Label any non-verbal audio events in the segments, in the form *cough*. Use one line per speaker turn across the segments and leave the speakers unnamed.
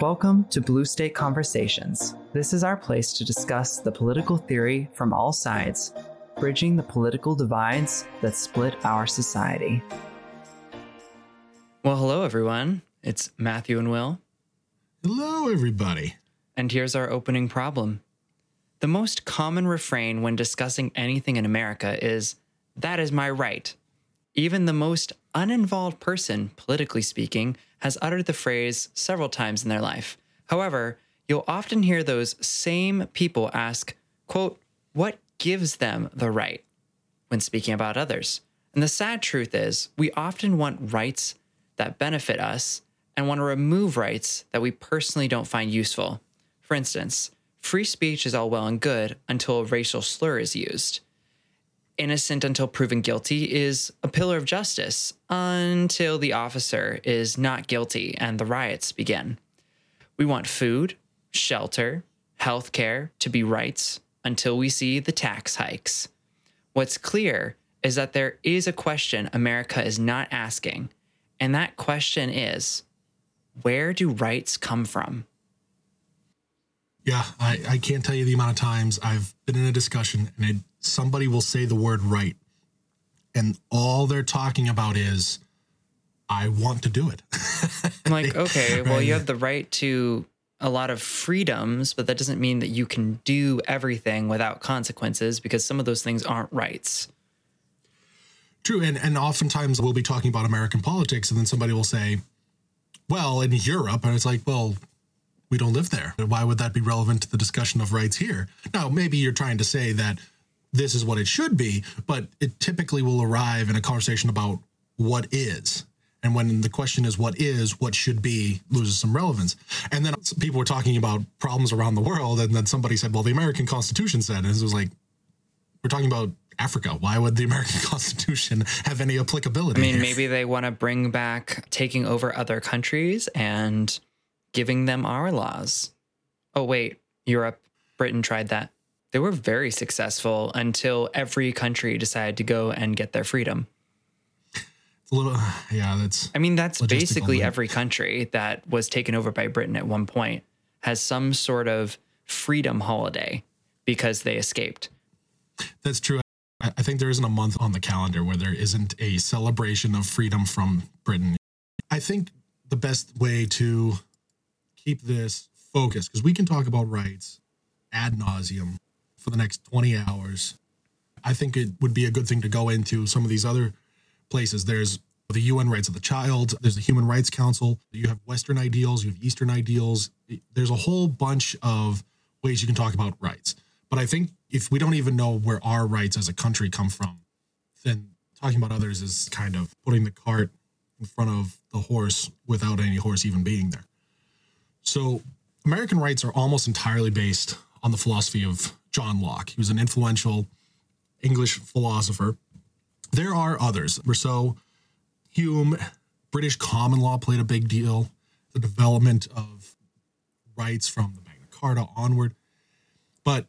Welcome to Blue State Conversations. This is our place to discuss the political theory from all sides, bridging the political divides that split our society.
Well, hello, everyone. It's Matthew and Will.
Hello, everybody.
And here's our opening problem. The most common refrain when discussing anything in America is, That is my right. Even the most uninvolved person, politically speaking, has uttered the phrase several times in their life. However, you'll often hear those same people ask, quote, what gives them the right when speaking about others? And the sad truth is, we often want rights that benefit us and want to remove rights that we personally don't find useful. For instance, free speech is all well and good until a racial slur is used innocent until proven guilty is a pillar of justice until the officer is not guilty and the riots begin. We want food, shelter, health care to be rights until we see the tax hikes. What's clear is that there is a question America is not asking, and that question is where do rights come from?
Yeah, I, I can't tell you the amount of times I've been in a discussion and it, somebody will say the word right, and all they're talking about is, I want to do it. *laughs*
I'm like, okay, well, you have the right to a lot of freedoms, but that doesn't mean that you can do everything without consequences because some of those things aren't rights.
True. And, and oftentimes we'll be talking about American politics, and then somebody will say, well, in Europe, and it's like, well, we don't live there. Why would that be relevant to the discussion of rights here? Now, maybe you're trying to say that this is what it should be, but it typically will arrive in a conversation about what is. And when the question is what is, what should be, loses some relevance. And then people were talking about problems around the world, and then somebody said, well, the American Constitution said, and it was like, we're talking about Africa. Why would the American *laughs* Constitution have any applicability?
I mean,
here?
maybe they want to bring back taking over other countries and giving them our laws. Oh, wait, Europe, Britain tried that. They were very successful until every country decided to go and get their freedom.
A little, *sighs* yeah, that's.
I mean, that's basically
right?
every country that was taken over by Britain at one point has some sort of freedom holiday because they escaped.
That's true. I I think there isn't a month on the calendar where there isn't a celebration of freedom from Britain. I think the best way to keep this focused, because we can talk about rights ad nauseum for the next 20 hours. I think it would be a good thing to go into some of these other places. There's the UN Rights of the Child, there's the Human Rights Council, you have Western ideals, you have Eastern ideals. There's a whole bunch of ways you can talk about rights. But I think if we don't even know where our rights as a country come from, then talking about others is kind of putting the cart in front of the horse without any horse even being there. So, American rights are almost entirely based on the philosophy of John Locke. He was an influential English philosopher. There are others. Rousseau, Hume, British common law played a big deal. The development of rights from the Magna Carta onward. But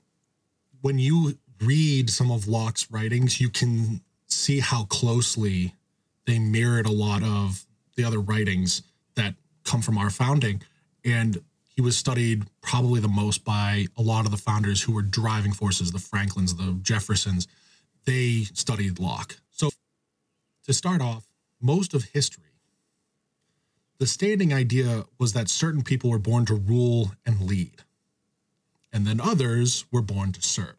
when you read some of Locke's writings, you can see how closely they mirrored a lot of the other writings that come from our founding. And he was studied probably the most by a lot of the founders who were driving forces, the Franklins, the Jeffersons. They studied Locke. So to start off, most of history, the standing idea was that certain people were born to rule and lead, and then others were born to serve.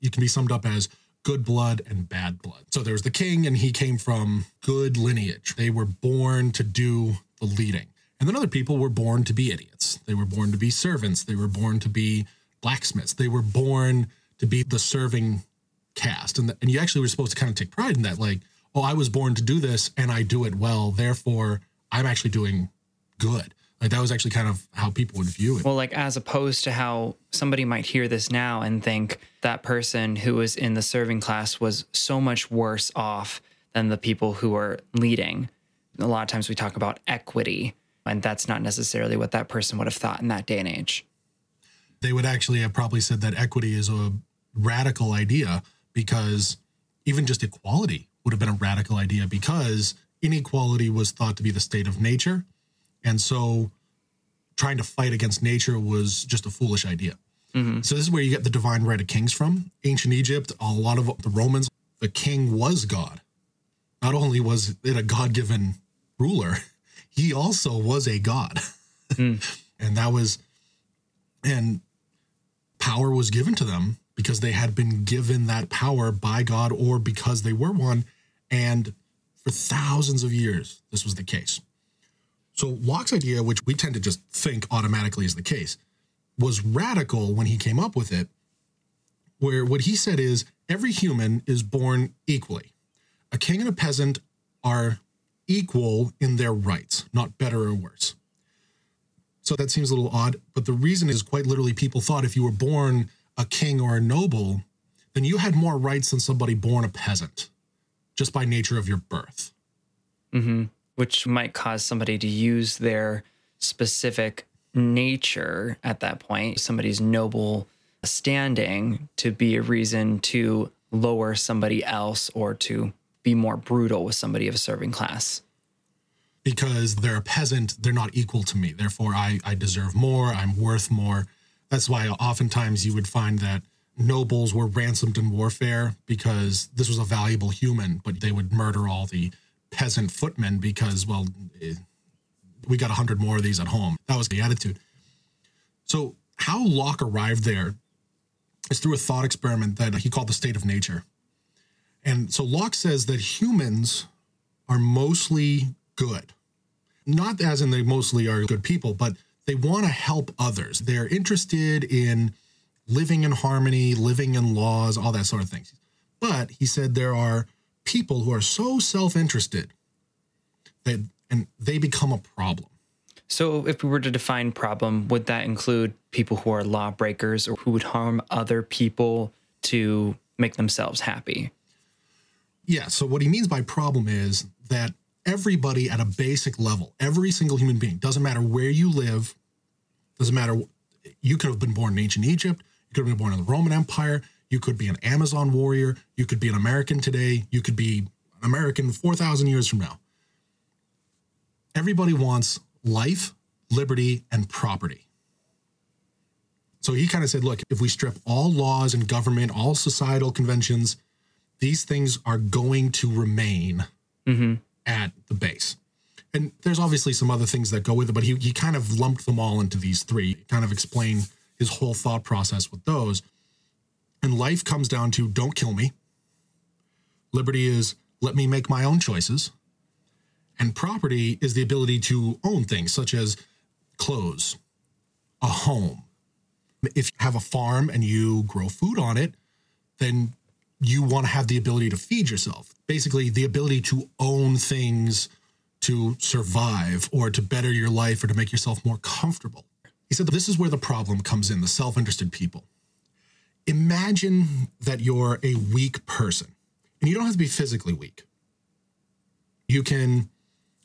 It can be summed up as good blood and bad blood. So there was the king, and he came from good lineage. They were born to do the leading. And then other people were born to be idiots. They were born to be servants. They were born to be blacksmiths. They were born to be the serving caste. And, the, and you actually were supposed to kind of take pride in that, like, oh, I was born to do this and I do it well. Therefore, I'm actually doing good. Like that was actually kind of how people would view it.
Well, like as opposed to how somebody might hear this now and think that person who was in the serving class was so much worse off than the people who were leading. A lot of times we talk about equity, and that's not necessarily what that person would have thought in that day and age.
They would actually have probably said that equity is a radical idea because even just equality would have been a radical idea because inequality was thought to be the state of nature. And so trying to fight against nature was just a foolish idea. Mm-hmm. So this is where you get the divine right of kings from. Ancient Egypt, a lot of the Romans, the king was God. Not only was it a God-given ruler, he also was a god. Mm. *laughs* and that was and power was given to them because they had been given that power by God or because they were one and for thousands of years this was the case. So Locke's idea, which we tend to just think automatically is the case, was radical when he came up with it, where what he said is every human is born equally. A king and a peasant are equal in their rights, not better or worse. So that seems a little odd, but the reason is quite literally people thought if you were born a king or a noble, then you had more rights than somebody born a peasant, just by nature of your birth.
Mm-hmm which might cause somebody to use their specific nature at that point, somebody's noble standing to be a reason to lower somebody else or to be more brutal with somebody of a serving class.
Because they're a peasant, they're not equal to me. Therefore, I, I deserve more, I'm worth more. That's why oftentimes you would find that nobles were ransomed in warfare because this was a valuable human, but they would murder all the peasant footmen because, well, eh, we got a hundred more of these at home. That was the attitude. So, how Locke arrived there is through a thought experiment that he called the state of nature. And so Locke says that humans are mostly good. Not as in they mostly are good people, but they want to help others. They're interested in living in harmony, living in laws, all that sort of things. But he said there are people who are so self-interested that and they become a problem.
So if we were to define problem, would that include people who are lawbreakers or who would harm other people to make themselves happy?
Yeah, so what he means by problem is that everybody at a basic level, every single human being, doesn't matter where you live, doesn't matter you could have been born in ancient Egypt, you could have been born in the Roman Empire, you could be an Amazon warrior. You could be an American today. You could be an American 4,000 years from now. Everybody wants life, liberty, and property. So he kind of said, look, if we strip all laws and government, all societal conventions, these things are going to remain mm-hmm. at the base. And there's obviously some other things that go with it, but he, he kind of lumped them all into these three, kind of explain his whole thought process with those. And life comes down to don't kill me. Liberty is let me make my own choices. And property is the ability to own things such as clothes, a home. If you have a farm and you grow food on it, then you want to have the ability to feed yourself. Basically, the ability to own things to survive or to better your life or to make yourself more comfortable. He said this is where the problem comes in the self interested people imagine that you're a weak person and you don't have to be physically weak. You can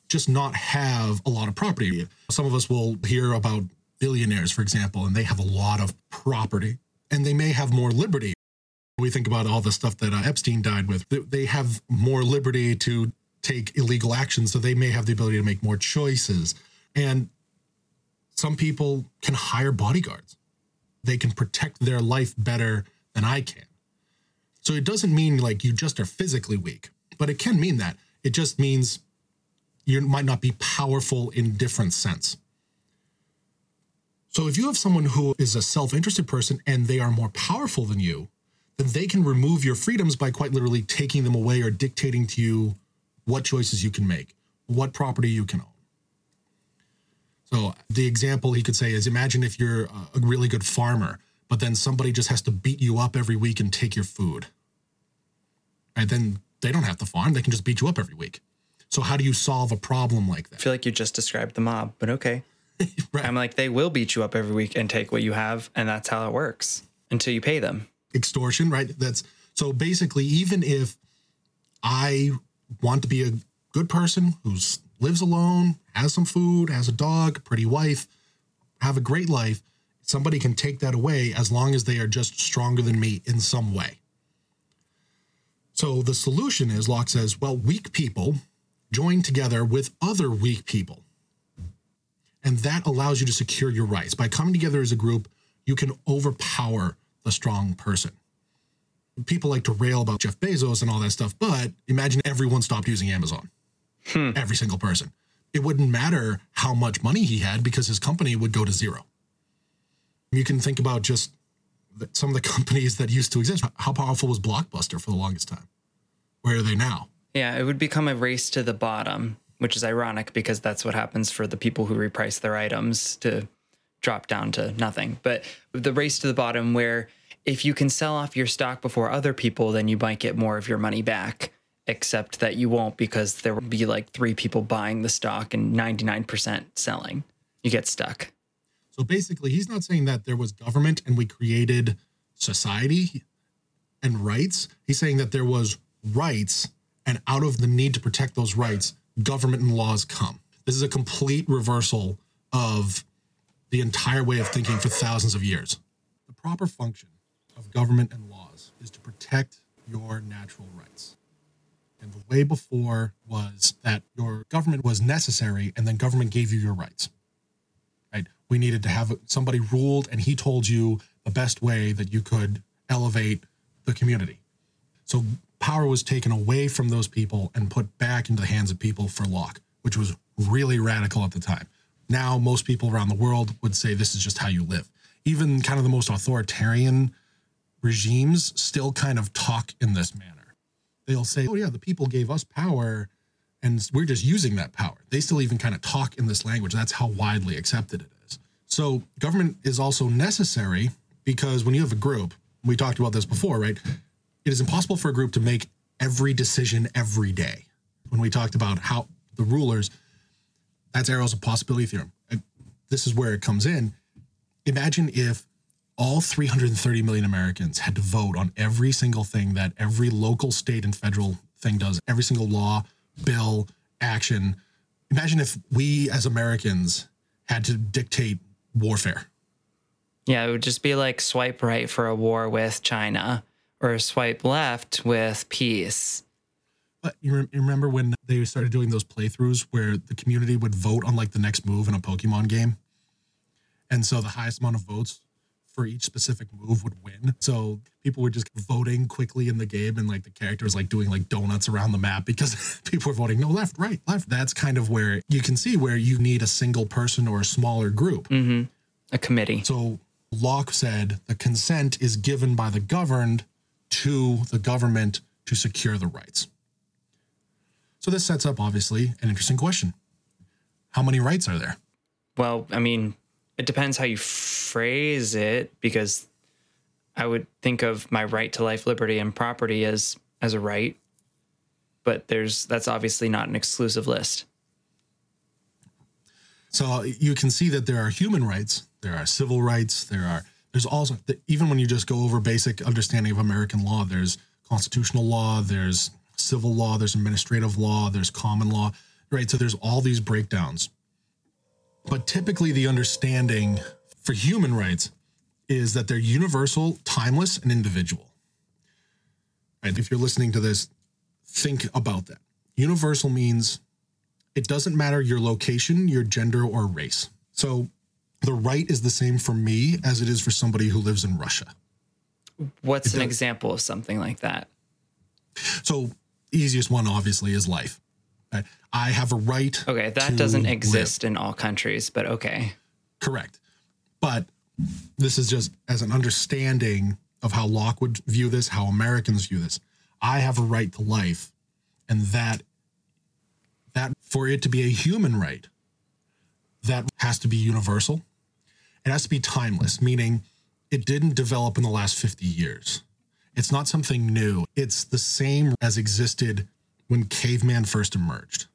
just not have a lot of property. Some of us will hear about billionaires, for example, and they have a lot of property and they may have more liberty. We think about all the stuff that uh, Epstein died with. They have more liberty to take illegal action, so they may have the ability to make more choices. And some people can hire bodyguards they can protect their life better than I can. So it doesn't mean like you just are physically weak, but it can mean that. It just means you might not be powerful in different sense. So if you have someone who is a self-interested person and they are more powerful than you, then they can remove your freedoms by quite literally taking them away or dictating to you what choices you can make, what property you can own. So the example he could say is imagine if you're a really good farmer, but then somebody just has to beat you up every week and take your food. And then they don't have to farm, they can just beat you up every week. So how do you solve a problem like that?
I feel like you just described the mob, but okay. *laughs* right. I'm like they will beat you up every week and take what you have and that's how it works until you pay them.
Extortion, right? That's so basically even if I want to be a good person who lives alone, has some food, has a dog, pretty wife, have a great life, somebody can take that away as long as they are just stronger than me in some way. So the solution is Locke says, well, weak people join together with other weak people. And that allows you to secure your rights. By coming together as a group, you can overpower the strong person. People like to rail about Jeff Bezos and all that stuff, but imagine everyone stopped using Amazon. Hmm. Every single person. It wouldn't matter how much money he had because his company would go to zero. You can think about just some of the *laughs* companies that used to exist. How powerful was Blockbuster for the longest time? Where are they now?
Yeah, it would become a race to the bottom, which is ironic because that's what happens for the people who reprice their items to drop down to nothing. But the race to the bottom, where if you can sell off your stock before other people, then you might get more of your money back, except that you won't because there will be like three people buying the stock and 99% selling. You get stuck.
So basically, he's not saying that there was government and we created society and rights. He's saying that there was rights, and out of the need to protect those rights, government and laws come. This is a complete reversal of the entire way of thinking for thousands of years. The proper function of government and laws is to protect your natural rights. And the way before was that your government was necessary and then government gave you your rights right? We needed to have somebody ruled, and he told you the best way that you could elevate the community. So power was taken away from those people and put back into the hands of people for Locke, which was really radical at the time. Now, most people around the world would say this is just how you live. Even kind of the most authoritarian regimes still kind of talk in this manner. They'll say, oh, yeah, the people gave us power and we're just using that power. They still even kind of talk in this language. That's how widely accepted it is. So, government is also necessary because when you have a group, we talked about this before, right? It is impossible for a group to make every decision every day. When we talked about how the rulers, that's Arrow's possibility theorem. This is where it comes in. Imagine if all 330 million Americans had to vote on every single thing that every local, state, and federal thing does, every single law, bill, action. Imagine if we as Americans had to dictate warfare.
Yeah, it would just be like swipe right for a war with China or swipe left with peace.
But you, rem- you remember when they started doing those playthroughs where the community would vote on like the next move in a Pokemon game? And so the highest amount of votes for each specific move would win. So people were just voting quickly in the game and like the characters like doing like donuts around the map because *laughs* people were voting no left, right, left. That's kind of where you can see where you need a single person or a smaller group. Mm-hmm.
A committee.
So Locke said the consent is given by the governed to the government to secure the rights. So this sets up obviously an interesting question. How many rights are there?
Well, I mean, it depends how you phrase it because I would think of my right to life, liberty, and property as as a right. But there's that's obviously not an exclusive list.
So uh, you can see that there are human rights, there are civil rights, there are there's also even when you just go over basic understanding of American law, there's constitutional law, there's civil law, there's administrative law, there's common law, right? So there's all these breakdowns. But typically the understanding for human rights is that they're universal, timeless, and individual. And if you're listening to this, think about that. Universal means it doesn't matter your location, your gender, or race. So the right is the same for me as it is for somebody who lives in Russia.
What's an
does-
example of something like that?
So easiest one obviously is life. Right? I have a right.
Okay, that doesn't
live.
exist in all countries, but okay.
Correct. But this is just as an understanding of how Locke would view this, how Americans view this. I have a right to life, and that that for it to be a human right, that has to be universal. It has to be timeless, meaning it didn't develop in the last 50 years. It's not something new. It's the same as existed when caveman first emerged,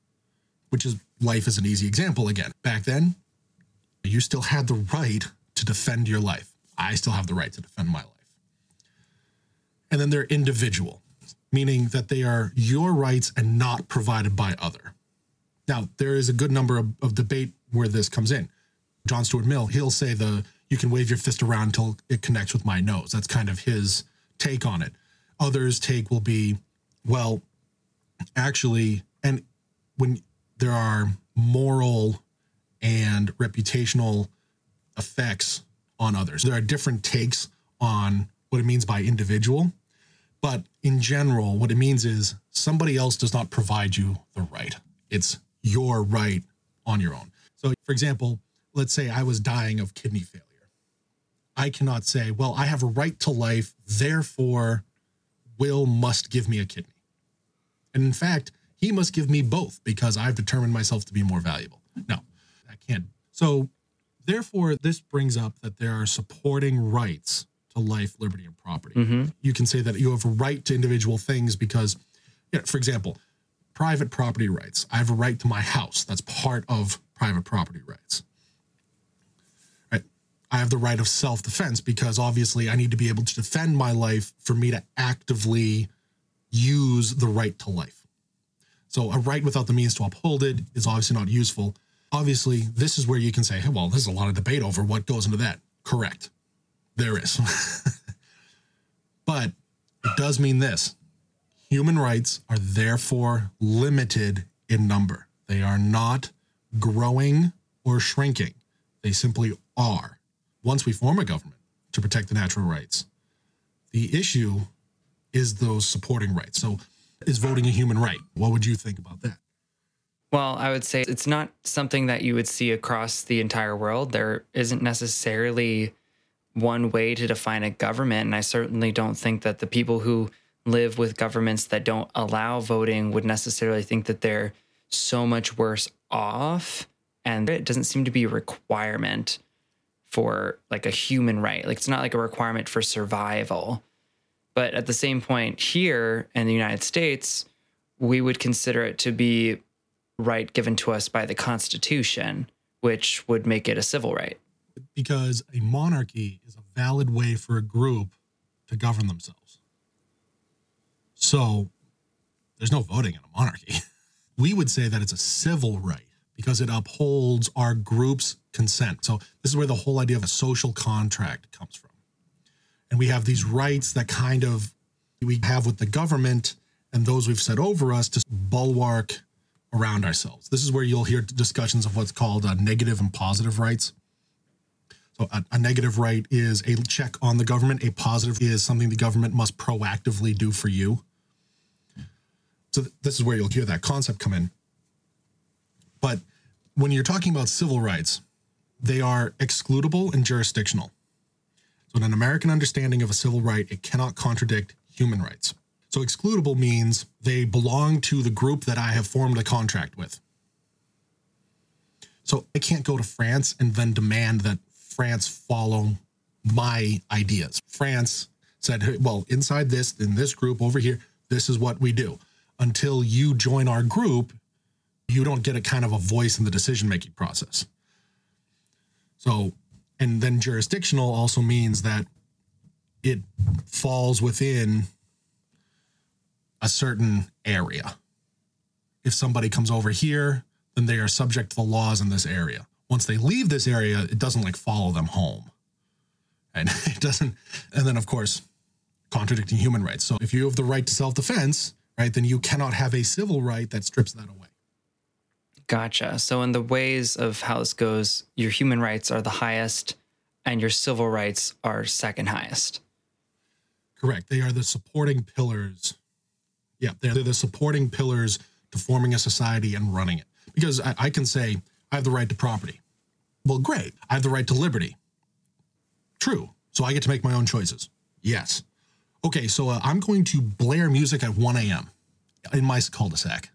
which is life is an easy example again. Back then, you still had the right to defend your life. I still have the right to defend my life. And then they're individual, meaning that they are your rights and not provided by other. Now, there is a good number of, of debate where this comes in. John Stuart Mill, he'll say the you can wave your fist around until it connects with my nose. That's kind of his take on it. Others' take will be, well, actually, and when there are moral and reputational effects on others. There are different takes on what it means by individual, but in general, what it means is somebody else does not provide you the right. It's your right on your own. So, for example, let's say I was dying of kidney failure. I cannot say, well, I have a right to life, therefore, Will must give me a kidney. And in fact, he must give me both because I've determined myself to be more valuable. No, I can't. So, therefore, this brings up that there are supporting rights to life, liberty, and property.
Mm-hmm.
You can say that you have a right to individual things because, you know, for example, private property rights. I have a right to my house. That's part of private property rights. I have the right of self defense because obviously I need to be able to defend my life for me to actively use the right to life. So a right without the means to uphold it is obviously not useful. Obviously, this is where you can say, hey, well, there's a lot of debate over what goes into that. Correct. There is. *laughs* but it does mean this human rights are therefore limited in number. They are not growing or shrinking, they simply are. Once we form a government to protect the natural rights, the issue is those supporting rights. So, is voting a human right? What would you think about that?
Well, I would say it's not something that you would see across the entire world. There isn't necessarily one way to define a government. And I certainly don't think that the people who live with governments that don't allow voting would necessarily think that they're so much worse off. And it doesn't seem to be a requirement for like a human right. Like it's not like a requirement for survival. But at the same point, here in the United States, we would consider it to be right given to us by the Constitution, which would make it a civil right.
Because a monarchy is a valid way for a group to govern themselves. So there's no voting in a monarchy. *laughs* We would say that it's a civil right because it upholds our group's consent. So this is where the whole idea of a social contract comes from. And we have these rights that kind of we have with the government and those we've set over us to bulwark around ourselves. This is where you'll hear discussions of what's called uh, negative and positive rights. So, a, a, negative right is a check on the government, a positive is something the government must proactively do for you. So, th- this is where you'll hear that concept come in. But when you're talking about civil rights, they are excludable and jurisdictional. So, in an American understanding of a civil right, it cannot contradict human rights. So excludable means they belong to the group that I have formed a contract with. So I can't go to France and then demand that France follow my ideas. France said, well, inside this, in this group over here, this is what we do. Until you join our group, you don't get a kind of a voice in the decision making process. So, and then jurisdictional also means that it falls within a certain area. If somebody comes over here, then they are subject to the laws in this area. Once they leave this area, it doesn't like follow them home. And *laughs* it doesn't, and then of course, contradicting human rights. So if you have the right to self defense, right, then you cannot have a civil right that strips that away.
Gotcha. So, in the ways of how this goes, your human rights are the highest and your civil rights are second highest.
Correct. They are the supporting pillars yeah, they're, they're the supporting pillars to forming a society and running it. Because I, I can say, I have the right to property. Well, great. I have the right to liberty. True. So I get to make my own choices. Yes. Okay, so uh, I'm going to blare music at 1 a.m. in my cul-de-sac.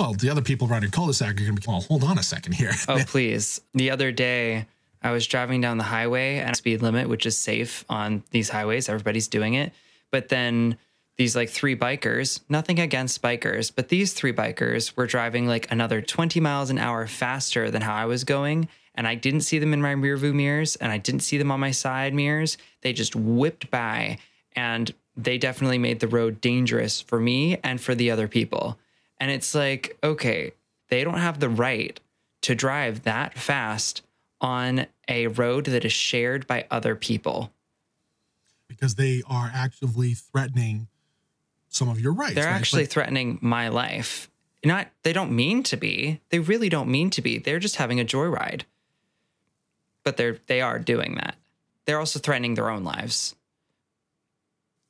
Well, the other people around your cul-de-sac are going to be, well, hold on a second here.
Oh, please. The other day, I was driving down the highway at speed limit, which is safe on these highways. Everybody's doing it. But then these like three bikers, nothing against bikers, but these three bikers were driving like another 20 miles an hour faster than how I was going. And I didn't see them in my rearview mirrors and I didn't see them on my side mirrors. They just whipped by and they definitely made the road dangerous for me and for the other people. And it's like, okay, they don't have the right to drive that fast on a road that is shared by other people.
Because they are actively threatening some of your rights.
They're
right?
actually but, threatening my life Not they don't mean to be. They really don't mean to be. They're just having a joyride. But they're they are doing that. They're also threatening their own lives.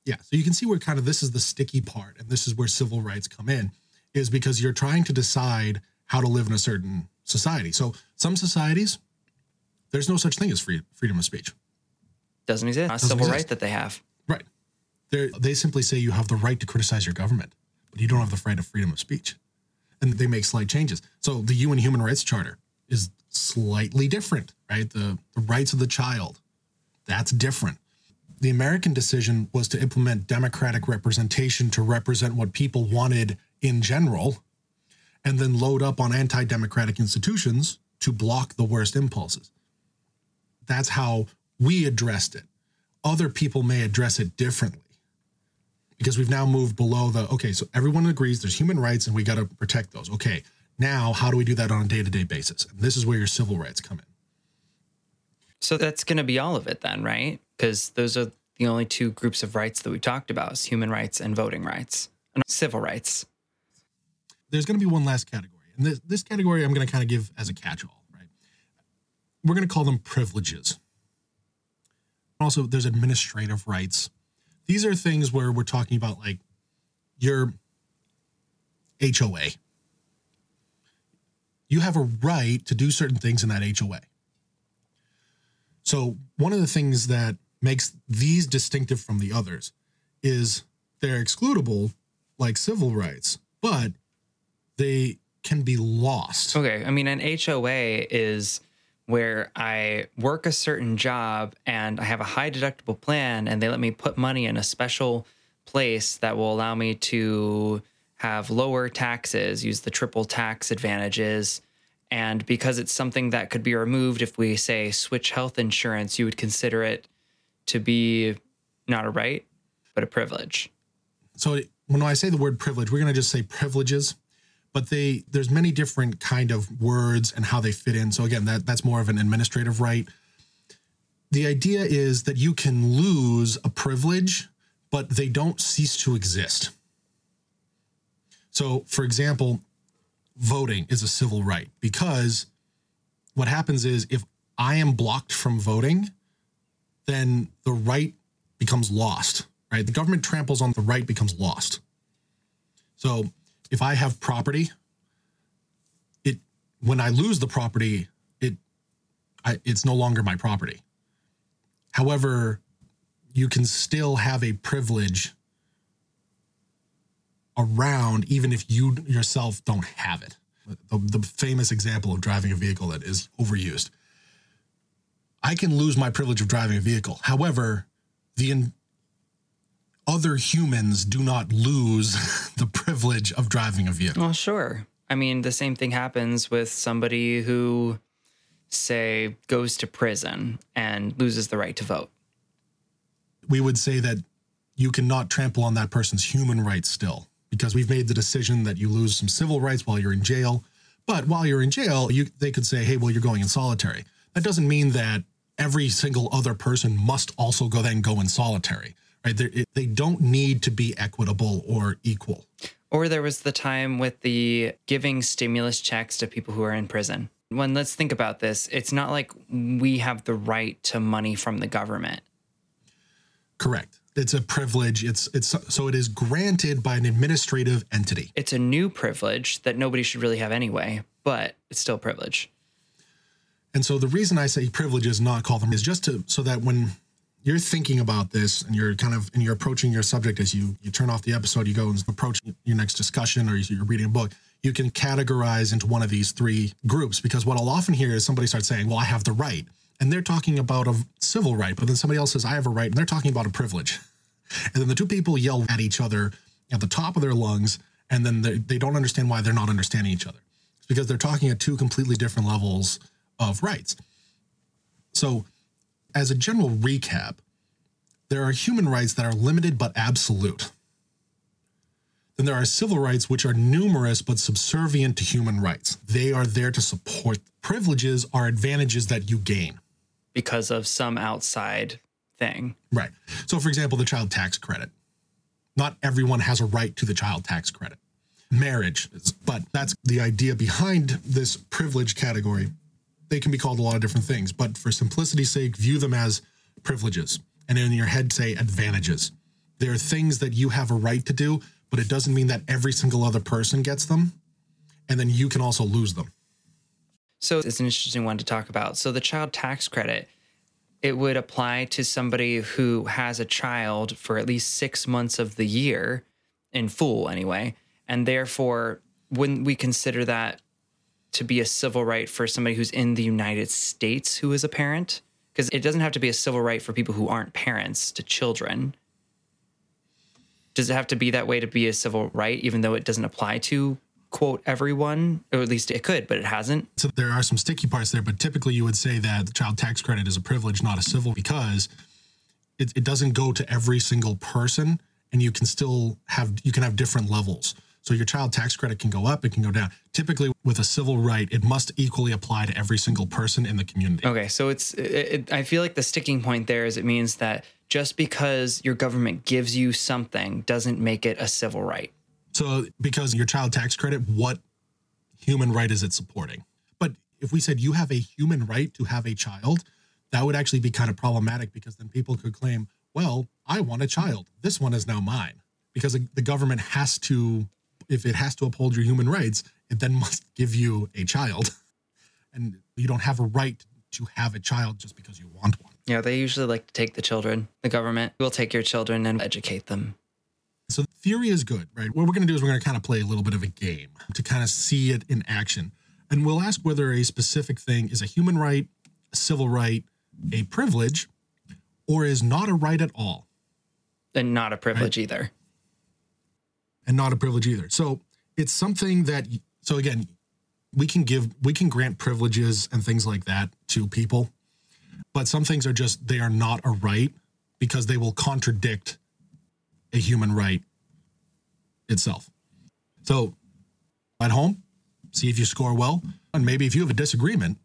Yeah. So you can see where kind of this is the sticky part, and this is where civil rights come in, is because you're trying to decide how to live in a certain society. So some societies, there's no such thing as free, freedom of speech.
Doesn't exist. A
Doesn't
civil
exist.
right that they have.
Right. They they simply say you have the right to criticize your government, but you don't have the right of freedom of speech. And they make slight changes. So the UN Human Rights Charter is slightly different, right? The, the rights of the child, that's different. The American decision was to implement democratic representation to represent what people wanted in general, and then load up on anti democratic institutions to block the worst impulses. That's how we addressed it. Other people may address it differently because we've now moved below the okay, so everyone agrees there's human rights and we got to protect those. Okay, now how do we do that on a day to day basis? And this is where your civil rights come in.
So that's going to be all of it then, right? Because those are the only two groups of rights that we talked about: is human rights and voting rights, and civil rights.
There's going to be one last category, and this, this category I'm going to kind of give as a catch all, right? We're going to call them privileges. Also, there's administrative rights. These are things where we're talking about like your HOA. You have a right to do certain things in that HOA. So, one of the things that makes these distinctive from the others is they're excludable like civil rights, but they can be lost.
Okay, I mean, an HOA is where I work a certain job and I have a high deductible plan, and they let me put money in a special place that will allow me to have lower taxes, use the triple tax advantages. And because it's something that could be removed if we say switch health insurance, you would consider it to be not a right, but a privilege.
So when I say the word privilege, we're going to just say privileges, but they there's many different kind of words and how they fit in. So again, that that's more of an administrative right. The idea is that you can lose a privilege, but they don't cease to exist. So, for example, voting is a civil right because what happens is if I am blocked from voting, then the right becomes lost, right? The government tramples on the right becomes lost. So if I have property, it when I lose the property, it I, it's no longer my property. However, you can still have a privilege around even if you yourself don't have it. The, the famous example of driving a vehicle that is overused. I can lose my privilege of driving a vehicle. However, the in, other humans do not lose *laughs* the privilege of driving a vehicle.
Well, sure. I mean, the same thing happens with somebody who, say, goes to prison and loses the right to vote.
We would say that you cannot trample on that person's human rights still because we've made the decision that you lose some civil rights while you're in jail. But while you're in jail, you they could say, "Hey, well, you're going in solitary." That doesn't mean that every single other person must also go then go in solitary, right? It, they don't need to be equitable or equal.
Or there was the time with the giving stimulus checks to people who are in prison. When let's think about this, it's not like we have the right to money from the government.
Correct. It's a privilege. It's it's so it is granted by an administrative entity.
It's a new privilege that nobody should really have anyway, but it's still privilege.
And so the reason I say privileges, not call them, is just to so that when you're thinking about this and you're kind of and you're approaching your subject as you you turn off the episode, you go and approach your next discussion or you're reading a book, you can categorize into one of these three groups because what I'll often hear is somebody start saying, "Well, I have the right," and they're talking about a civil right, but then somebody else says, "I have a right," and they're talking about a privilege, *laughs* and then the two people yell at each other at the top of their lungs, and then they, they don't understand why they're not understanding each other. It's because they're talking at two completely different levels of rights. So, as a general recap, there are human rights that are limited but absolute. Then there are civil rights which are numerous but subservient to human rights. They are there to support. Privileges are advantages that you gain.
because of some outside thing.
Right. So, for example, the child tax credit. Not everyone has a right to the child tax credit. marriage. But that's the idea behind this privilege category. They can be called a lot of different things, but for simplicity's sake, view them as privileges and in your head say advantages. There are things that you have a right to do, but it doesn't mean that every single other person gets them. And then you can also lose them.
So it's an interesting one to talk about. So the child tax credit, it would apply to somebody who has a child for at least six months of the year in full anyway. And therefore, wouldn't we consider that to be a civil right for somebody who's in the United States who is a parent? Because it doesn't have to be a civil right for people who aren't parents to children. Does it have to be that way to be a civil right, even though it doesn't apply to quote everyone, or at least it could, but it hasn't.
So there are some sticky parts there, but typically you would say that the child tax credit is a privilege, not a civil, because it, it doesn't go to every single person, and you can still have you can have different levels. So your child tax credit can go up, it can go down. Typically, with a civil right, it must equally apply to every single person in the community.
Okay, so it's it, it, I feel like the sticking point there is it means that just because your government gives you something doesn't make it a civil right.
So, because your child tax credit, what human right is it supporting? But if we said you have a human right to have a child, that would actually be kind of problematic because then people could claim, well, I want a child. This one is now mine. Because the government has to, if it has to uphold your human rights, it then must give you a child. And you don't have a right to have a child just because you want one.
Yeah, they usually like to take the children. The government will take your children and educate them.
So theory is good, right? What we're going to do is we're going to kind of play a little bit of a game to kind of see it in action. And we'll ask whether a specific thing is a human right, a civil right, a privilege, or is not a right at all.
And not a privilege right? either.
And not a privilege either. So it's something that, so again, we can give, we can grant privileges and things like that to people, but some things are just, they are not a right because they will contradict a human right itself. So at home, see if you score well. And maybe if you have a disagreement,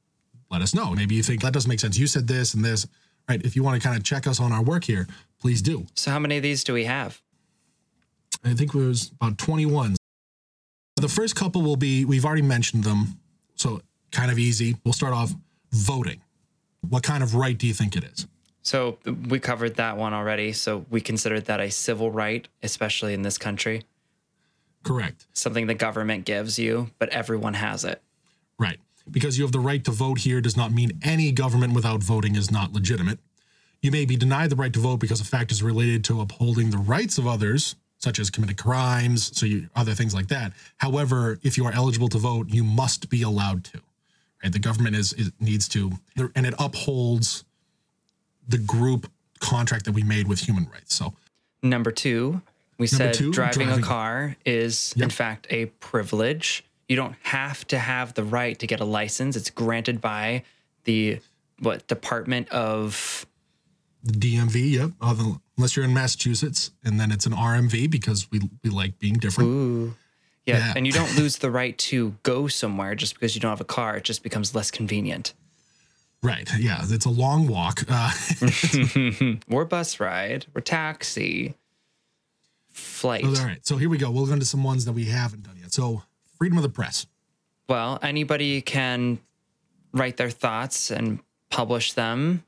let us know. Maybe you think that doesn't make sense. You said this and this, right? If you want to kind of check us on our work here, please do.
So, how many of these do we have?
I think it was about 21. The first couple will be, we've already mentioned them. So, kind of easy. We'll start off voting. What kind of right do you think it is?
So we covered that one already. So we considered that a civil right, especially in this country.
Correct.
Something the government gives you, but everyone has it.
Right. Because you have the right to vote here does not mean any government without voting is not legitimate. You may be denied the right to vote because a fact is related to upholding the rights of others, such as committed crimes, so you, other things like that. However, if you are eligible to vote, you must be allowed to. Right? The government is, is needs to, and it upholds the group contract that we made with human rights. So,
number two, we number said two, driving, driving, a car is yep. in fact a privilege. You don't have to have the right to get a license. It's granted by the what Department of
the DMV. Yep, unless you're in Massachusetts, and then it's an RMV because we we like being different.
Ooh. Yeah. yeah. and you don't *laughs* lose the right to go somewhere just because you don't have a car. It just becomes less convenient.
Right. Yeah. It's a long walk. Uh, *laughs*
or bus ride or taxi. Flight.
all right. So here we go. We'll go into some ones that we haven't done yet. So freedom of the press.
Well, anybody can write their thoughts and publish them.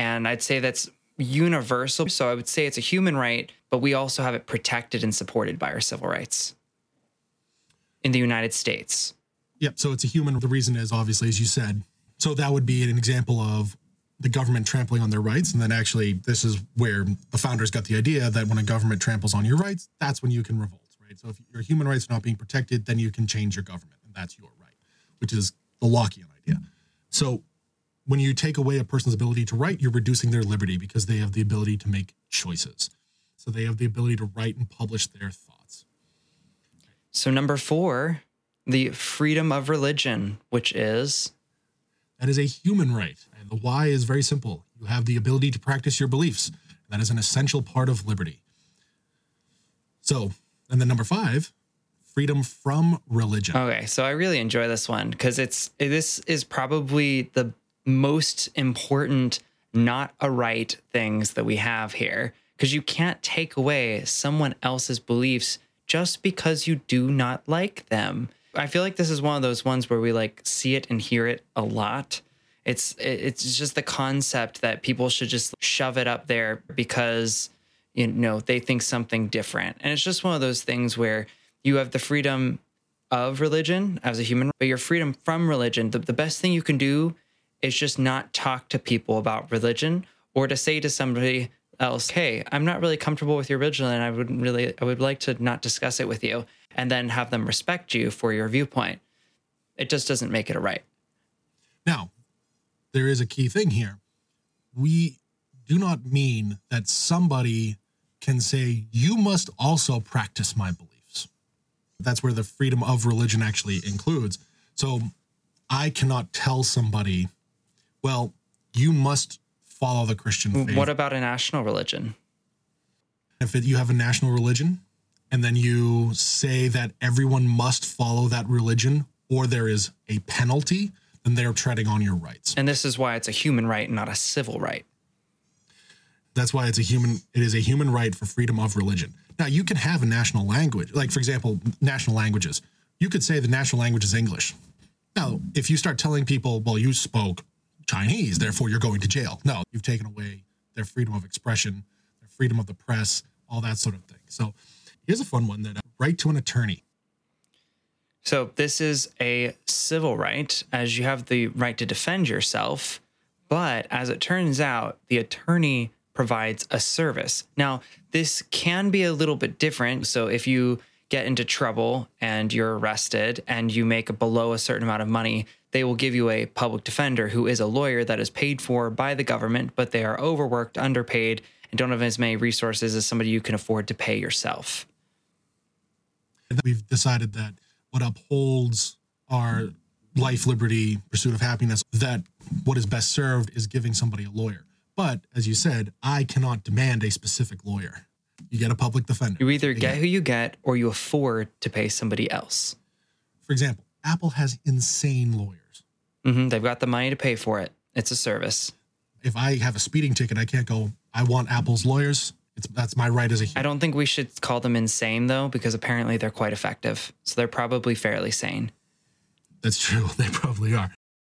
And I'd say that's universal. So I would say it's a human right, but we also have it protected and supported by our civil rights in the United States.
Yep. So it's a human. The reason is obviously, as you said, so that would be an example of the government trampling on their rights. And then actually, this is where the founders got the idea that when a government tramples on your rights, that's when you can revolt, right? So if your human rights are not being protected, then you can change your government, and that's your right, which is the Lockean idea. So when you take away a person's ability to write, you're reducing their liberty because they have the ability to make choices. So they have the ability to write and publish their thoughts.
So, number four, the freedom of religion, which is
that is a human right. And the why is very simple. You have the ability to practice your beliefs. That is an essential part of liberty. So, and then number five, freedom from religion.
Okay, so I really enjoy this one because it's this is probably the most important not a right things that we have here because you can't take away someone else's beliefs just because you do not like them. I feel like this is one of those ones where we like see it and hear it a lot. It's it's just the concept that people should just shove it up there because you know they think something different. And it's just one of those things where you have the freedom of religion as a human, but your freedom from religion, the, the best thing you can do is just not talk to people about religion or to say to somebody else, hey, I'm not really comfortable with your religion and I would really I would like to not discuss it with you and then have them respect you for your viewpoint. It just doesn't make it a right.
Now, there is a key thing here. We do not mean that somebody can say, you must also practice my beliefs. That's where the freedom of religion actually includes. So I cannot tell somebody, well, you must follow the Christian faith.
What about a national religion?
If it, you have a national religion and then you say that everyone must follow that religion or there is a penalty, then they're treading on your rights.
And this is why it's a human right, and not a civil right.
That's why it's a human it is a human right for freedom of religion. Now, you can have a national language, like for example, national languages. You could say the national language is English. Now, if you start telling people, well, you spoke Chinese, therefore you're going to jail. No, you've taken away their freedom of expression, their freedom of the press, all that sort of thing. So, here's a fun one that uh, right to an attorney.
So, this is a civil right, as you have the right to defend yourself. But as it turns out, the attorney provides a service. Now, this can be a little bit different. So, if you get into trouble and you're arrested and you make below a certain amount of money, they will give you a public defender who is a lawyer that is paid for by the government, but they are overworked, underpaid, and don't have as many resources as somebody you can afford to pay yourself.
We've decided that what upholds our life, liberty, pursuit of happiness, that what is best served is giving somebody a lawyer. But as you said, I cannot demand a specific lawyer. You get a public defender.
You either get who you get or you afford to pay somebody else.
For example, Apple has insane lawyers.
hmm They've got the money to pay for it. It's a service.
If I have a speeding ticket, I can't go, I want Apple's lawyers. It's, that's my right as a
I
human.
I don't think we should call them insane though, because apparently they're quite effective. So they're probably fairly sane.
That's true. *laughs* They probably are.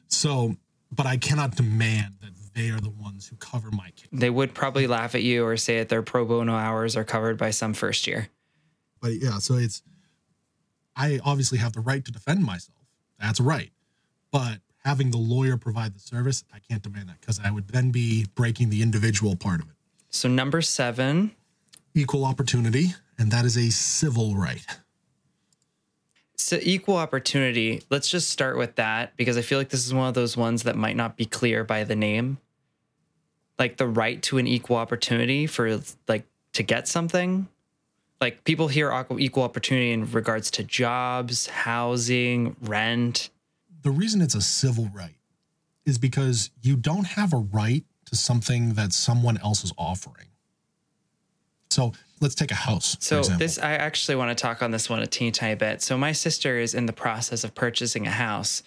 So, but I cannot demand that they are the ones who cover my case.
They would probably laugh at you or say that their pro bono hours are covered by some first year.
But yeah, so it's, I obviously have the right to defend myself. That's right. But having the lawyer provide the service, I can't demand that because I would then be breaking the individual part of it.
So number seven,
Equal opportunity, and that is a civil right.
so equal opportunity. Let's just start with that because I feel like this is one of those ones that might not be clear by the name. Like the right to an equal opportunity for like to get something. Like people hear equal opportunity in regards to jobs, housing, rent.
The reason it's a civil right is because you don't have a right to something that someone else is offering. So let's take a house. for
So this I actually want to talk on this one a teeny tiny bit. So my sister is in the process of purchasing a house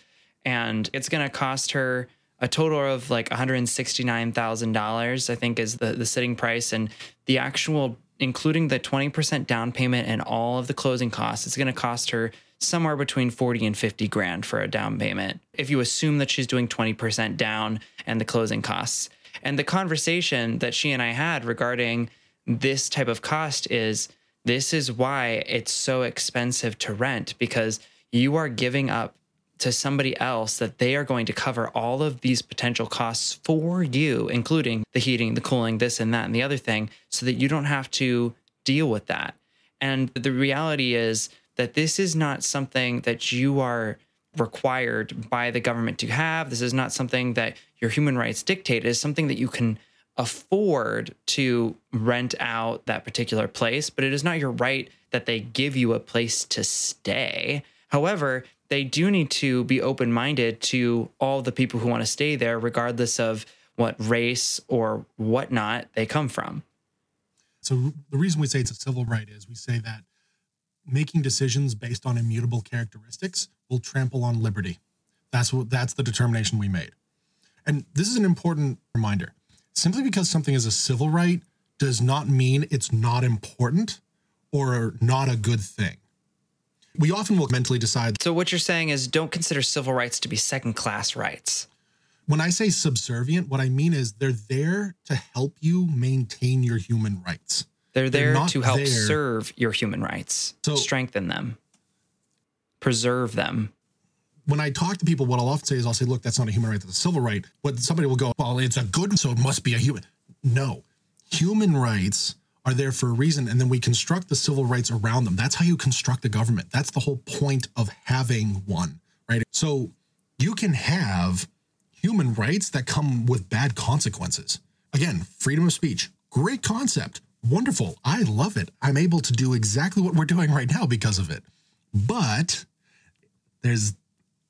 and it's going to cost her a total of like $169,000 I think is the the sitting price and the actual including the 20% down payment and all of the closing costs it's going to cost her somewhere between 40 and 50 grand for a down payment if you assume that she's doing 20% down and the closing costs. And the conversation that she and I had regarding this type of cost is this is why it's so expensive to rent because you are giving up to somebody else that they are going to cover all of these potential costs for you, including the heating, the cooling, this and that, and the other thing, so that you don't have to deal with that. And the reality is that this is not something that you are required by the government to have. This is not something that your human rights dictate. It is something that you can afford to rent out that particular place, but it is not your right that they give you a place to stay. However, they do need to be open minded to all the people who want to stay there, regardless of what race or whatnot they come from.
So the reason we say it's a civil right is we say that making decisions based on immutable characteristics will trample on liberty. That's what that's the determination we made. And this is an important reminder. Simply because something is a civil right does not mean it's not important or not a good thing. We often will mentally decide
So what you're saying is don't consider civil rights to be second class rights.
when I say subservient, what I mean is they're there to help you maintain your human rights.
They're
They're
there
not
to help
there-
serve your human rights,
So-
strengthen them, preserve them.
When I talk to people, what I'll often say is I'll say, look, that's not a human right, that's a civil right. But somebody will go, well, it's a good, so it must be a human. No, human rights are there for a reason. And then we construct the civil rights around them. That's how you construct a government. That's the whole point of having one, right? So you can have human rights that come with bad consequences. Again, freedom of speech, great concept, wonderful. I love it. I'm able to do exactly what we're doing right now because of it. But there's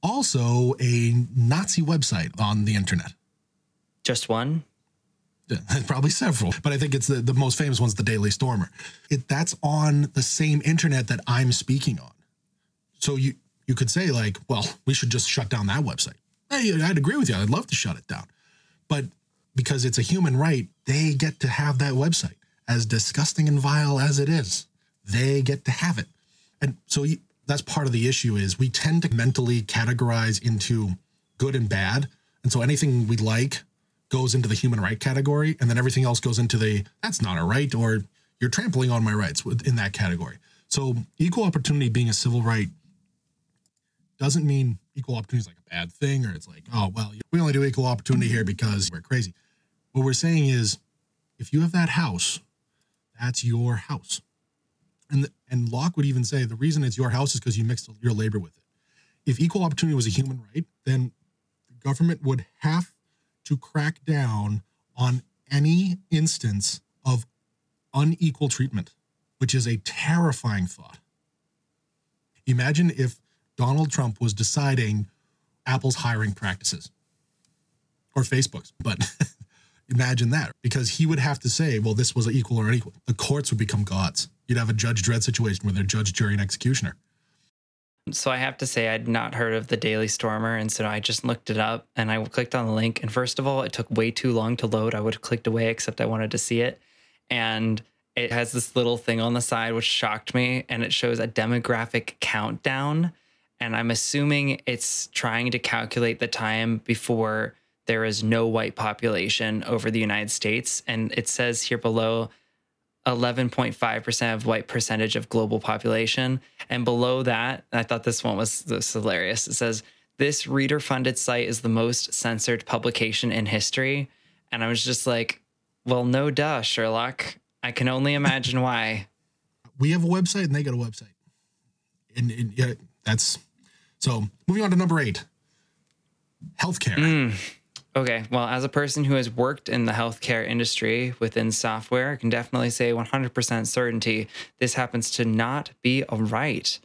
also a Nazi website on the internet.
Just one? *laughs*
Probably several, but I think it's the, the most famous one's the Daily Stormer. It that's on the same internet that I'm speaking on. So you you could say like, well, we should just shut down that website. Hey, I'd agree with you. I'd love to shut it down, but because it's a human right, they get to have that website. As disgusting and vile as it is, they get to have it, and so you, that's part of the issue. Is we tend to mentally categorize into good and bad, and so anything we like goes into the human right category, and then everything else goes into the that's not a right or you're trampling on my rights in that category. So equal opportunity being a civil right doesn't mean equal opportunity is like a bad thing or it's like oh well we only do equal opportunity here because we're crazy. What we're saying is if you have that house, that's your house. And and Locke would even say the reason it's your house is because you mixed your labor with it. If equal opportunity was a human right, then the government would have to crack down on any instance of unequal treatment, which is a terrifying thought. Imagine if Donald Trump was deciding Apple's hiring practices or Facebook's, but *laughs* imagine that because he would have to say, well, this was equal or unequal. The courts would become gods. You'd have a Judge Dredd situation where they're judge, jury, and executioner.
So I have to say I'd not heard of the Daily Stormer, and so I just looked it up and I clicked on the link. And first of all, it took way too long to load. I would have clicked away, except I wanted to see it. And it has this little thing on the side which shocked me, and it shows a demographic countdown. And I'm assuming it's trying to calculate the time before there is no white population over the United States. And it says here below 11.5% of white percentage of global population. And below that, I thought this one was, this hilarious. It says, This reader funded site is the most censored publication in history. And I was just like, Well, no duh, Sherlock. I can only imagine *laughs* why.
We have a website and they got a website. And, and yeah, that's so moving on to number eight healthcare. Hmm.
Okay, well, as a person who has worked in the healthcare industry within software, I can definitely say 100% certainty this happens to not be a right.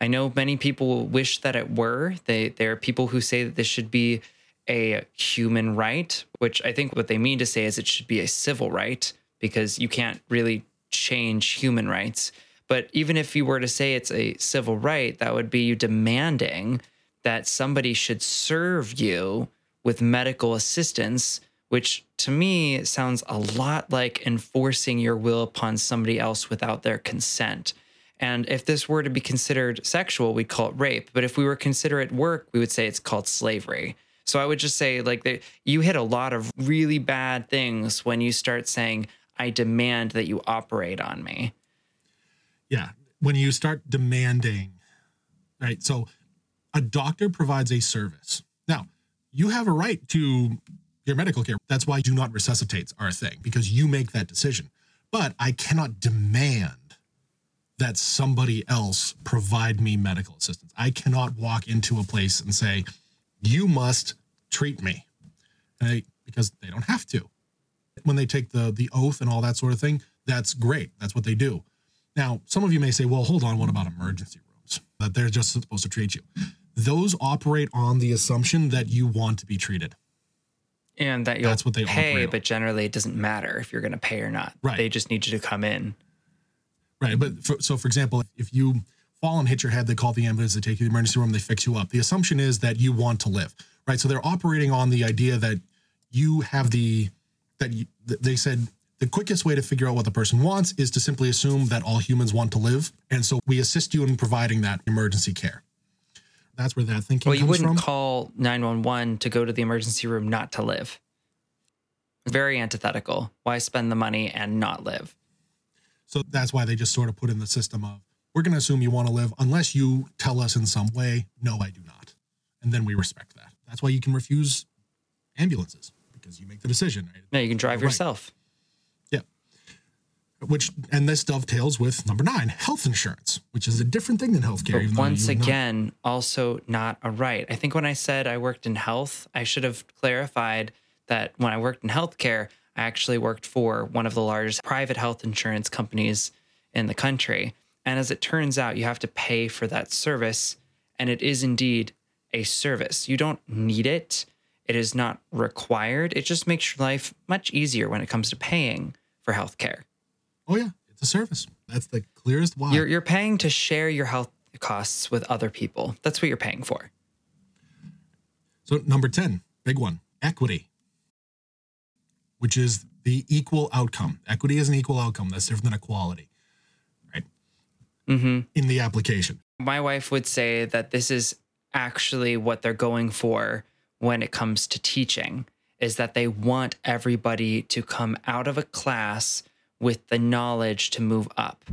I know many people wish that it were. They there are people who say that this should be a human right, which I think what they mean to say is it should be a civil right because you can't really change human rights. But even if you were to say it's a civil right, that would be you demanding that somebody should serve you with medical assistance, which to me sounds a lot like enforcing your will upon somebody else without their consent. And if this were to be considered sexual, we'd call it rape. But if we were consider it work, we would say it's called slavery. So I would just say, like, you hit a lot of really bad things when you start saying, I demand that you operate on me.
Yeah. When you start demanding, right? So a doctor provides a service. Now, you have a right to your medical care. That's why do not resuscitates are a thing because you make that decision. But I cannot demand that somebody else provide me medical assistance. I cannot walk into a place and say, you must treat me because they don't have to. When they take the the oath and all that sort of thing, that's great. That's what they do. Now, some of you may say, well, hold on, what about emergency rooms? That they're just supposed to treat you. Those operate on the assumption that you want to be treated.
And that you'll
That's what they
pay, but generally it doesn't matter if you're going to pay or not.
Right.
They just need you to come in.
Right. But for, so, for example, if you fall and hit your head, they call the ambulance, they take you to the emergency room, they fix you up. The assumption is that you want to live, right? So they're operating on the idea that you have the, that you, that they said The quickest way to figure out what the person wants is to simply assume that all humans want to live. And so we assist you in providing that emergency care. That's where that thinking
Well, you wouldn't
from.
call 911 to go to the emergency room not to live. Very antithetical. Why spend the money and not live?
So that's why they just sort of put in the system of we're going to assume you want to live unless you tell us in some way, no, I do not. And then we respect that. That's why you can refuse ambulances because you make the decision. Right?
No, you can drive
Right.
yourself.
Which, and this dovetails with number nine, health insurance, which is a different thing than healthcare.
But once
would not-
again, also not a right. I think when I said I worked in health, I should have clarified that when I worked in healthcare, I actually worked for one of the largest private health insurance companies in the country. And as it turns out, you have to pay for that service. And it is indeed a service. You don't need it, it is not required. It just makes your life much easier when it comes to paying for healthcare.
Oh, yeah, it's a service. That's the clearest why.
You're, you're paying to share your health costs with other people. That's what you're paying for.
So, number 10, big one equity, which is the equal outcome. Equity is an equal outcome. That's different than equality, right?
hmm
In the application.
My wife would say that this is actually what they're going for when it comes to teaching is that they want everybody to come out of a class with the knowledge to move up.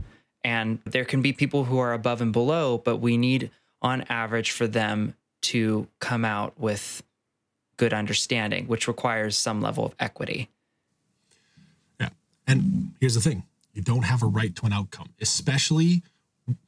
And there can be people who are above and below, but we need on average for them to come out with good understanding, which requires some level of equity.
Yeah. And here's the thing you don't have a right to an outcome, especially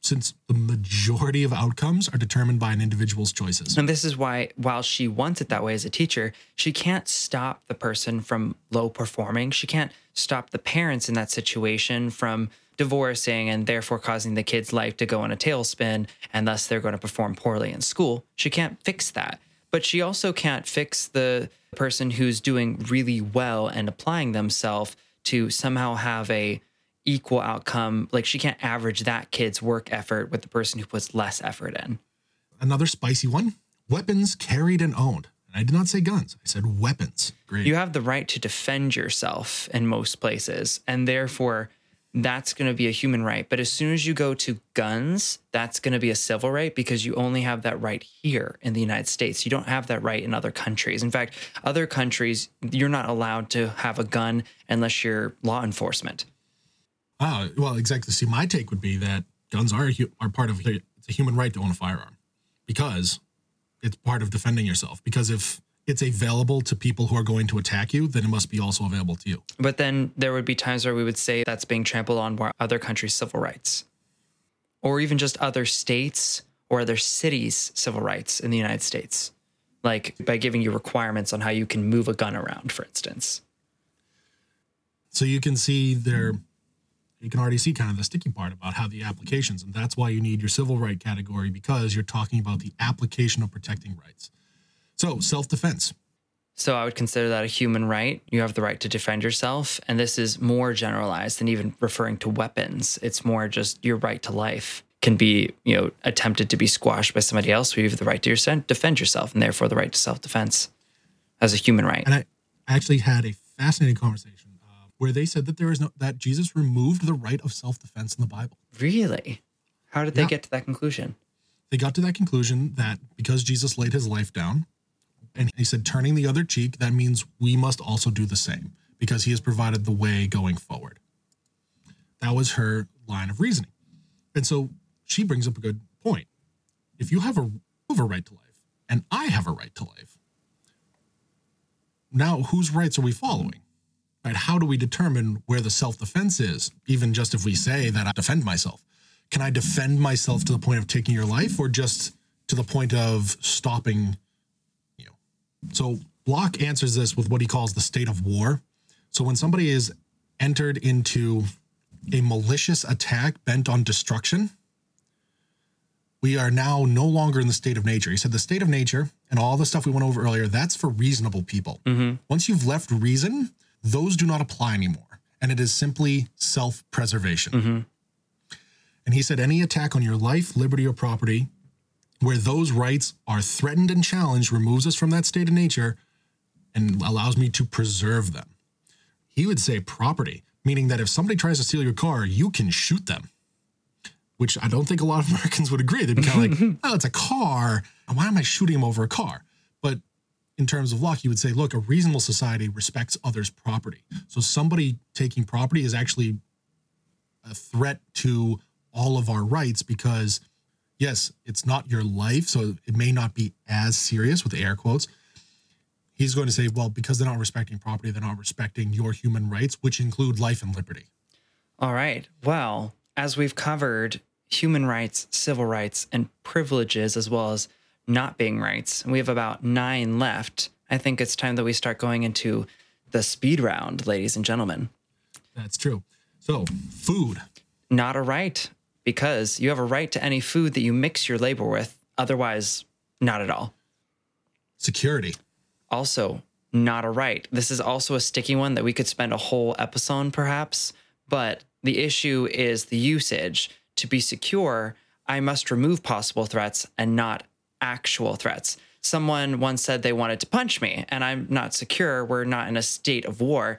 since the majority of outcomes are determined by an individual's choices.
And this is why, while she wants it that way as a teacher, she can't stop the person from low performing. She can't stop the parents in that situation from divorcing and therefore causing the kid's life to go in a tailspin, and thus they're going to perform poorly in school. She can't fix that. But she also can't fix the person who's doing really well and applying themselves to somehow have a equal outcome. Like she can't average that kid's work effort with the person who puts less effort in.
Another spicy one weapons carried and owned. And I did not say guns, I said weapons. Great.
You have the right to defend yourself in most places, and therefore that's going to be a human right. But as soon as you go to guns, that's going to be a civil right because you only have that right here in the United States. You don't have that right in other countries. In fact, other countries, you're not allowed to have a gun unless you're law enforcement.
Ah, well, exactly. See, my take would be that guns are hu- are part of it's a human right to own a firearm because it's part of defending yourself. Because if it's available to people who are going to attack you, then it must be also available to you.
But then there would be times where we would say that's being trampled on by other countries' civil rights, or even just other states or other cities' civil rights in the United States, like by giving you requirements on how you can move a gun around, for instance.
So you can see there, you can already see kind of the sticky part about how the applications, and that's why you need your civil right category because you're talking about the application of protecting rights. So self defense.
So I would consider that a human right. You have the right to defend yourself. And this is more generalized than even referring to weapons. It's more just your right to life can be, you know, attempted to be squashed by somebody else. where You have the right to your, defend yourself and therefore the right to self defense as a human right.
And I actually had a fascinating conversation where they said that there is no that Jesus removed the right of self defense in the Bible.
Really? How did they
Yeah.
get to that conclusion?
They got to that conclusion that because Jesus laid his life down, and he said, turning the other cheek, that means we must also do the same because he has provided the way going forward. That was her line of reasoning. And so she brings up a good point. If you have a, you have a right to life, and I have a right to life, now whose rights are we following? Right? How do we determine where the self defense is, even just if we say that I defend myself? Can I defend myself to the point of taking your life or just to the point of stopping you? So Locke answers this with what he calls the state of war. So when somebody is entered into a malicious attack bent on destruction, we are now no longer in the state of nature. He said the state of nature and all the stuff we went over earlier, that's for reasonable people. Mm-hmm. Once you've left reason, those do not apply anymore. And it is simply self preservation. Mm-hmm. And he said any attack on your life, liberty, or property where those rights are threatened and challenged removes us from that state of nature and allows me to preserve them. He would say property, meaning that if somebody tries to steal your car, you can shoot them. Which I don't think a lot of *laughs* Americans would agree. They'd be kind of like, *laughs* "Oh, it's a car. Why am I shooting him over a car?" In terms of law, you would say, "Look, a reasonable society respects others' property. So somebody taking property is actually a threat to all of our rights because." Yes, it's not your life, so it may not be as serious with air quotes, he's going to say, well, because they're not respecting property, they're not respecting your human rights, which include life and liberty.
All right. Well, as we've covered human rights, civil rights, and privileges, as well as not being rights, we have about nine left. I think it's time that we start going into the speed round, ladies and gentlemen.
That's true. So, food.
Not a right, because you have a right to any food that you mix your labor with. Otherwise, not at all.
Security
also not a right. This is also a sticky one that we could spend a whole episode on, perhaps, but the issue is the usage. To be secure, I must remove possible threats and not actual threats. Someone once said they wanted to punch me, and I'm not secure. We're not in a state of war,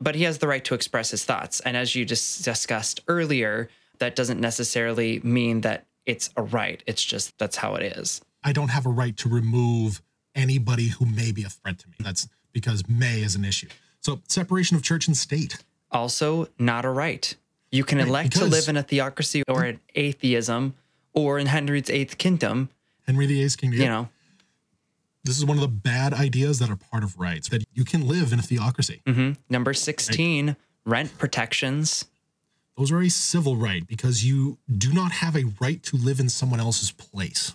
but he has the right to express his thoughts. And as you just discussed earlier, that doesn't necessarily mean that it's a right. It's just that's how it is.
I don't have a right to remove anybody who may be a threat to me. That's because may is an issue. So separation of church and state.
Also, not a right. You can right, elect to live in a theocracy or an atheism or in Henry's eighth kingdom.
Henry VIII's kingdom.
You know.
This is one of the bad ideas that are part of rights that you can live in a theocracy.
Mm-hmm. Number 16, right. rent protections.
Those are a civil right because you do not have a right to live in someone else's place.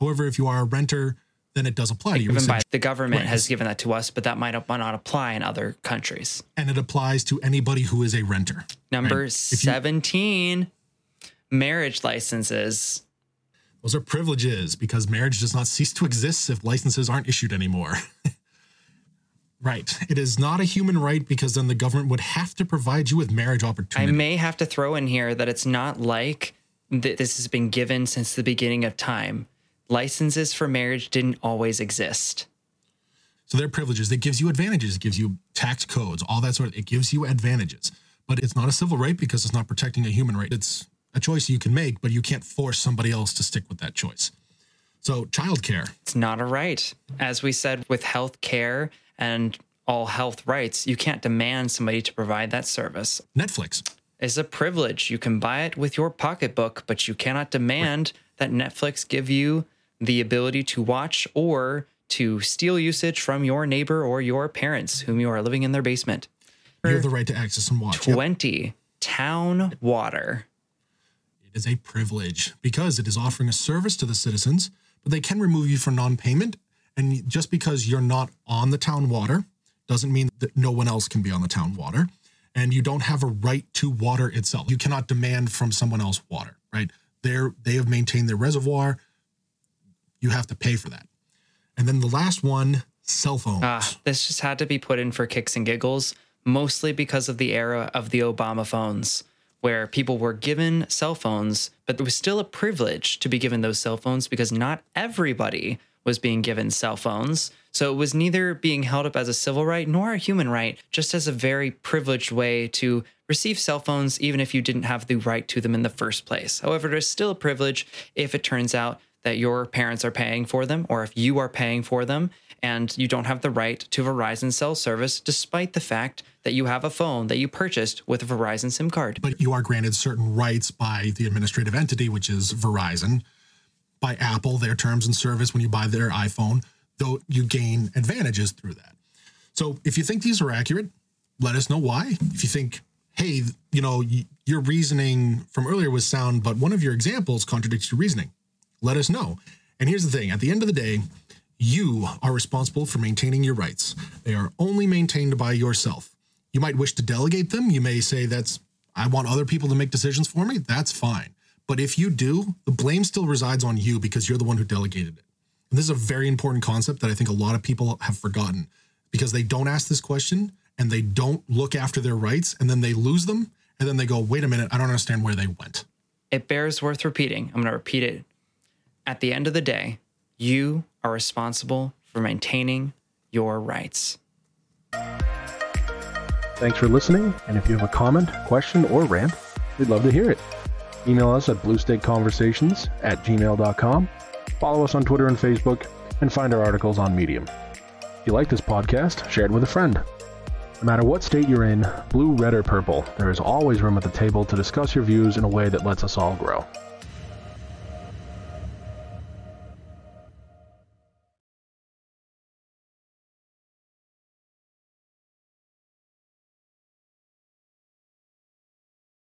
However, if you are a renter, then it does apply to you.
Even by the government right. has given that to us, but that might not apply in other countries.
And it applies to anybody who is a renter.
Number right? 17, you, marriage licenses.
Those are privileges because marriage does not cease to exist if licenses aren't issued anymore. *laughs* right. It is not a human right because then the government would have to provide you with marriage opportunity.
I may have to throw in here that it's not like th- this has been given since the beginning of time licenses for marriage didn't always exist.
So they're privileges. It gives you advantages. It gives you tax codes, all that sort of. It gives you advantages, but it's not a civil right because it's not protecting a human right. It's a choice you can make, but you can't force somebody else to stick with that choice. So childcare.
It's not a right. As we said with health care and all health rights, you can't demand somebody to provide that service.
Netflix
is a privilege. You can buy it with your pocketbook, but you cannot demand right. that Netflix give you the ability to watch or to steal usage from your neighbor or your parents whom you are living in their basement.
You have the right to access and watch.
20. Yep. Town water.
It is a privilege because it is offering a service to the citizens, but they can remove you for non payment. And just because you're not on the town water doesn't mean that no one else can be on the town water. And you don't have a right to water itself. You cannot demand from someone else water, right? They're, they have maintained their reservoir you have to pay for that. And then the last one, cell phones. Ah,
this just had to be put in for kicks and giggles, mostly because of the era of the Obama phones, where people were given cell phones, but there was still a privilege to be given those cell phones because not everybody was being given cell phones. So it was neither being held up as a civil right nor a human right, just as a very privileged way to receive cell phones, even if you didn't have the right to them in the first place. However, it is still a privilege if it turns out that your parents are paying for them or if you are paying for them and you don't have the right to Verizon cell service despite the fact that you have a phone that you purchased with a Verizon SIM card.
But you are granted certain rights by the administrative entity, which is Verizon, by Apple, their terms and service when you buy their iPhone, though you gain advantages through that. So if you think these are accurate, let us know why. If you think, hey, you know, your reasoning from earlier was sound, but one of your examples contradicts your reasoning let us know. And here's the thing at the end of the day, you are responsible for maintaining your rights. They are only maintained by yourself. You might wish to delegate them. You may say, that's, I want other people to make decisions for me. That's fine. But if you do, the blame still resides on you because you're the one who delegated it. And this is a very important concept that I think a lot of people have forgotten because they don't ask this question and they don't look after their rights and then they lose them. And then they go, wait a minute, I don't understand where they went.
It bears worth repeating. I'm going to repeat it at the end of the day, you are responsible for maintaining your rights.
Thanks for listening, and if you have a comment, question, or rant, we'd love to hear it. Email us at bluestateconversations at gmail.com, follow us on Twitter and Facebook, and find our articles on Medium. If you like this podcast, share it with a friend. No matter what state you're in, blue, red, or purple, there is always room at the table to discuss your views in a way that lets us all grow.